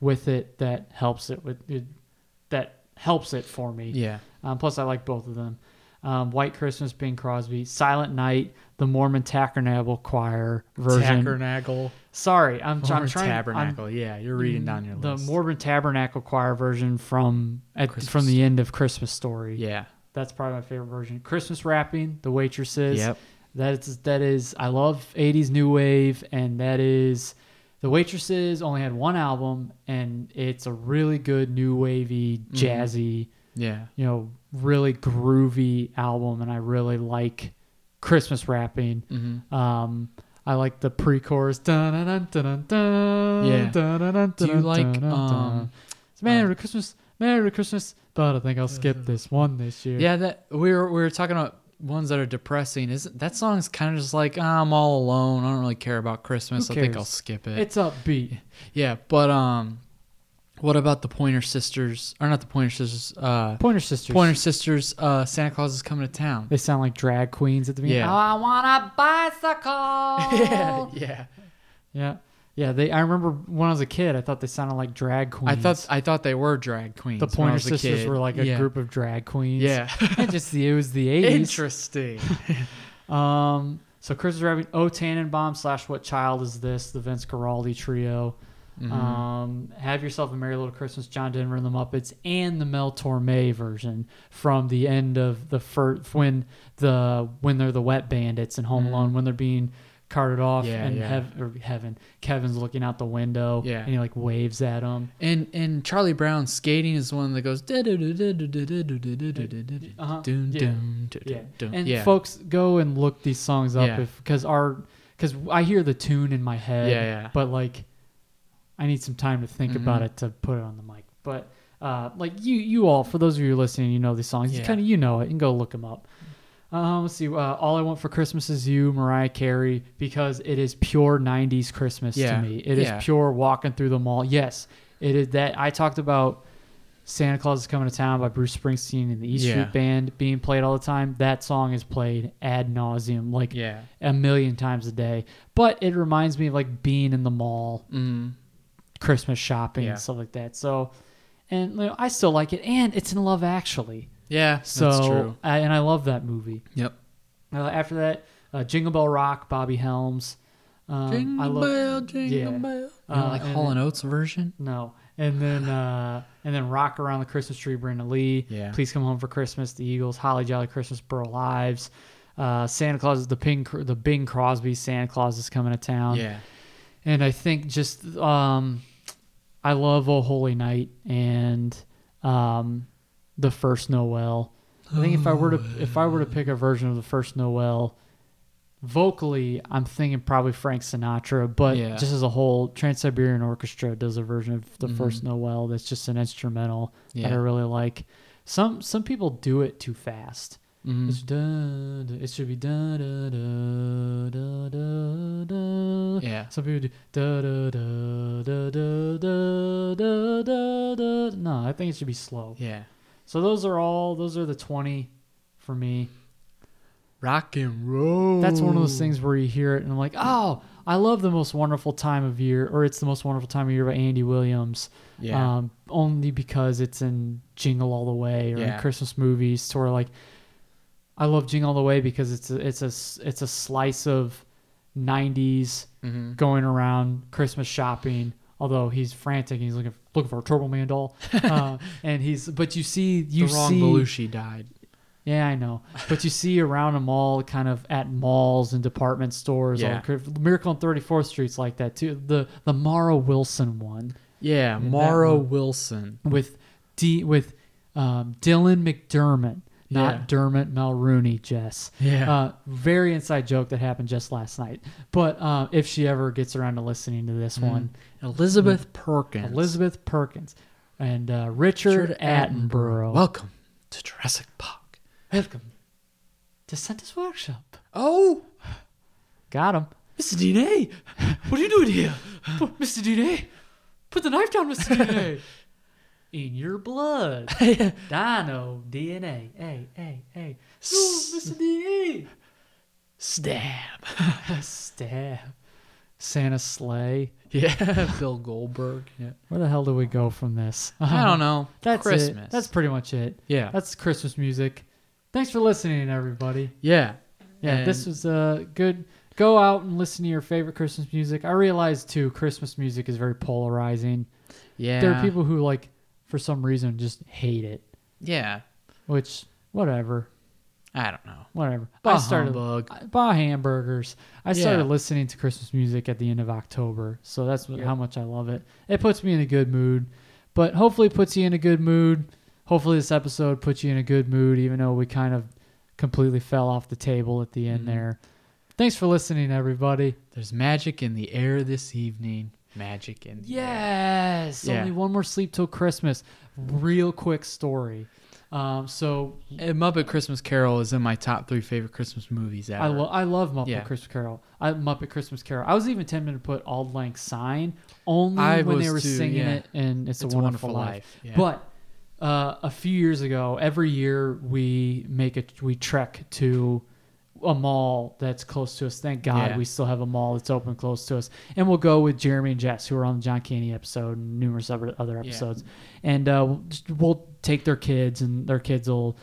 with it that helps it with it, that helps it for me. Yeah. Um, plus, I like both of them. Um, White Christmas, Bing Crosby, Silent Night, the Mormon Tabernacle Choir version. Tabernacle. Sorry, I'm, I'm trying. I'm- Tabernacle. yeah, you're reading down your the list. The Mormon Tabernacle Choir version from at, from the end of Christmas Story. yeah. That's probably my favorite version. Christmas wrapping, the waitresses. Yep. That is that is I love 80s new wave and that is the waitresses only had one album and it's a really good new wavy Mm-hmm. jazzy, Yeah. you know, really groovy album and I really like Christmas wrapping. Mm-hmm. Um I like the pre-chorus. Dun, dun, dun, dun, dun, Yeah. dun, dun, dun, Do you like, um, Merry Christmas, Merry Christmas, but I think I'll skip this one this year. Yeah, that we were we were talking about ones that are depressing. Is that song's kind of just like "Ah, I'm all alone. I don't really care about Christmas. I think? I'll skip it. It's upbeat. yeah, but um, What about the Pointer Sisters? Or not the Pointer Sisters. Uh, Pointer Sisters. Pointer Sisters. Uh, Santa Claus is coming to town. They sound like drag queens at the beginning. Yeah. I want a bicycle. [laughs] yeah. yeah. Yeah, they. I remember when I was a kid, I thought they sounded like drag queens. I thought I thought they were drag queens. the Pointer Sisters were like a Yeah. group of drag queens. Yeah. it [laughs] just it was the eighties. Interesting. [laughs] Um, so Christmas Rabbit, O Tannenbaum slash What Child Is This? The Vince Guaraldi Trio. Mm-hmm. Um, Have Yourself a Merry Little Christmas, John Denver and the Muppets, and the Mel Torme version from the end of the first when the when they're the Wet Bandits in Home Alone when they're being carted off. Yeah, and yeah. Hev- or heaven Kevin's looking out the window Yeah. and he like waves at him. And and Charlie Brown skating is the one that goes. Dun, Yeah. dun, dun, Yeah, dun. and folks go and look these songs up if because our because I hear the tune in my head. Yeah, yeah. But like, I need some time to think about it to put it on the mic. But uh, like you, you all for those of you listening, you know these songs. You Yeah. kind of you know it. Can go look them up. Um, let's see. Uh, All I Want for Christmas is You, Mariah Carey, because it is pure '90s Christmas Yeah. to me. It is Yeah. pure walking through the mall. Yes, it is that. I talked about Santa Claus is Coming to Town by Bruce Springsteen and the E Street Yeah. Band being played all the time. That song is played ad nauseum, like Yeah. a million times a day. But it reminds me of like being in the mall, Mm. Christmas shopping, Yeah. and stuff like that. So, and you know, I still like it, and it's in Love Actually. Yeah. So, that's true. I, and I love that movie. Yep. Uh, after that, uh, Jingle Bell Rock, Bobby Helms. Um, Jingle I love, bell, jingle yeah. bell. You Uh, know, like and Hall then- and Oates version. No, and then uh, and then Rock Around the Christmas Tree, Brenda Lee. Yeah. Please Come Home for Christmas, The Eagles. Holly Jolly Christmas, Burl Ives. Uh, Santa Claus is the Bing, the Bing Crosby. Santa Claus is coming to town. Yeah. and I think just um, I love Oh Holy Night and um, the First Noel. I think if I were to if I were to pick a version of the First Noel, vocally I'm thinking probably Frank Sinatra, but Yeah. just as a whole, Trans Siberian Orchestra does a version of the First Noel that's just an instrumental that I really like. Some some people do it too fast. Mhm. It's da, da, it should be da da da da da da. Yeah. Some people do da da da da da da da da da. No, I think it should be slow. Yeah. So those are all. Those are the twenty for me. Rock and roll. That's one of those things where you hear it and I'm like, oh, I love the most wonderful time of year, or it's the most wonderful time of year by Andy Williams. Yeah. Um, only because it's in Jingle All the Way or Yeah. in Christmas movies. Sort of like, I love Jingle All the Way because it's a, it's a it's a slice of '90s Mhm. going around Christmas shopping. Although he's frantic, and he's looking looking for a Turbo Man doll, [laughs] uh, and he's but you see you the wrong see Belushi died. yeah, I know. But you see around them all kind of at malls and department stores. Yeah. all- Miracle on 34th Street's like that too. The the Mara Wilson one Yeah, that Morrow one. Wilson. with D with um, Dylan McDermott, not Yeah. Dermot Mulroney, Jess. Yeah. Uh, very inside joke that happened just last night. But uh, if she ever gets around to listening to this one, Elizabeth Perkins. Elizabeth Perkins and uh, Richard, Attenborough. Welcome to Jurassic Park. Welcome to Santa's Workshop. Oh, Got him. Mr. DNA, what are you doing here? Mr. DNA, put the knife down, Mr. DNA. In your blood. [laughs] Dino DNA. Hey, hey, hey. Ooh, Mr. DNA. Stab. [laughs] Stab. Santa sleigh. [laughs] Yeah, Bill Goldberg. Yeah. Where the hell do we go from this? I don't uh-huh. know. That's Christmas. It. That's pretty much it. yeah. That's Christmas music. Thanks for listening, everybody. yeah. Yeah, this was a good. Go out and listen to your favorite Christmas music. I realize too, Christmas music is very polarizing. Yeah. There are people who like, for some reason, just hate it. Yeah. Which, whatever, I don't know. whatever. Bah I started humbug. I- bah hamburgers. I started listening to Christmas music at the end of October, so that's what, Yep. how much I love it. It puts me in a good mood, but hopefully it puts you in a good mood. Hopefully this episode puts you in a good mood, even though we kind of completely fell off the table at the end Mhm. there. Thanks for listening, everybody. There's magic in the air this evening. Magic in the air. Yes. Yeah. Only one more sleep till Christmas. Real quick story. Um, so And Muppet Christmas Carol is in my top three favorite Christmas movies ever. I, lo- I love Muppet Yeah. Christmas Carol. I Muppet Christmas Carol. I was even tempted to put Auld Lang Syne only I when they were too, singing yeah. it, and it's, a Wonderful, Life. yeah. But uh, a few years ago, every year we make a we trek to a mall that's close to us. Thank God Yeah. we still have a mall that's open close to us, and we'll go with Jeremy and Jess, who are on the John Candy episode and numerous other other episodes, and uh, we'll, just, we'll take their kids, and their kids will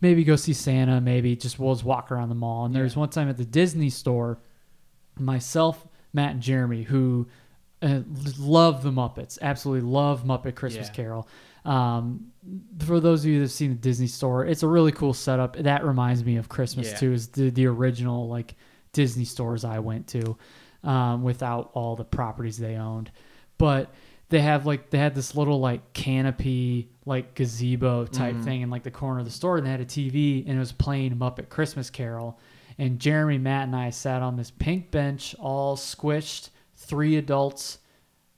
maybe go see Santa, maybe just we'll just walk around the mall. And there's one time at the Disney store, myself, Matt, and Jeremy, who uh, love the Muppets, absolutely love Muppet Christmas Yeah. Carol. Um, for those of you that've seen the Disney store, it's a really cool setup. That reminds me of Christmas Yeah. too. Is the the original like Disney stores I went to, um, without all the properties they owned, but they have like they had this little like canopy like gazebo type Mm-hmm. thing in like the corner of the store and they had a TV and it was playing Muppet Christmas Carol and Jeremy Matt and I sat on this pink bench all squished three adults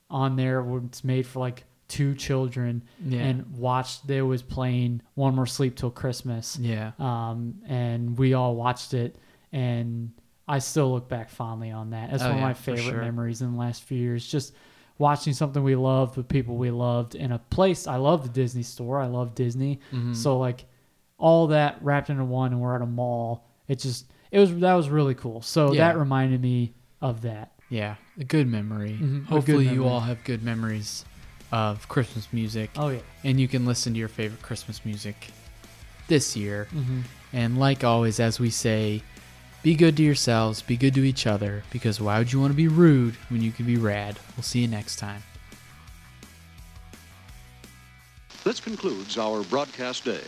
on there it's made for like two children Yeah. and watched they was playing One More Sleep Till Christmas yeah. um, and we all watched it and i still look back fondly on that that's Oh, one of my favorite sure. memories in the last few years just watching something we loved with people we loved in a place i love the disney store i love disney Mm-hmm. so like all that wrapped into one and we're at a mall it just it was that was really cool so Yeah. that reminded me of that Yeah, a good memory. Mhm, a good Hopefully, you all have good memories of Christmas music, oh yeah and you can listen to your favorite Christmas music this year. mm-hmm. And like always, as we say, be good to yourselves, be good to each other, because why would you want to be rude when you can be rad? We'll see you next time. This concludes our broadcast day.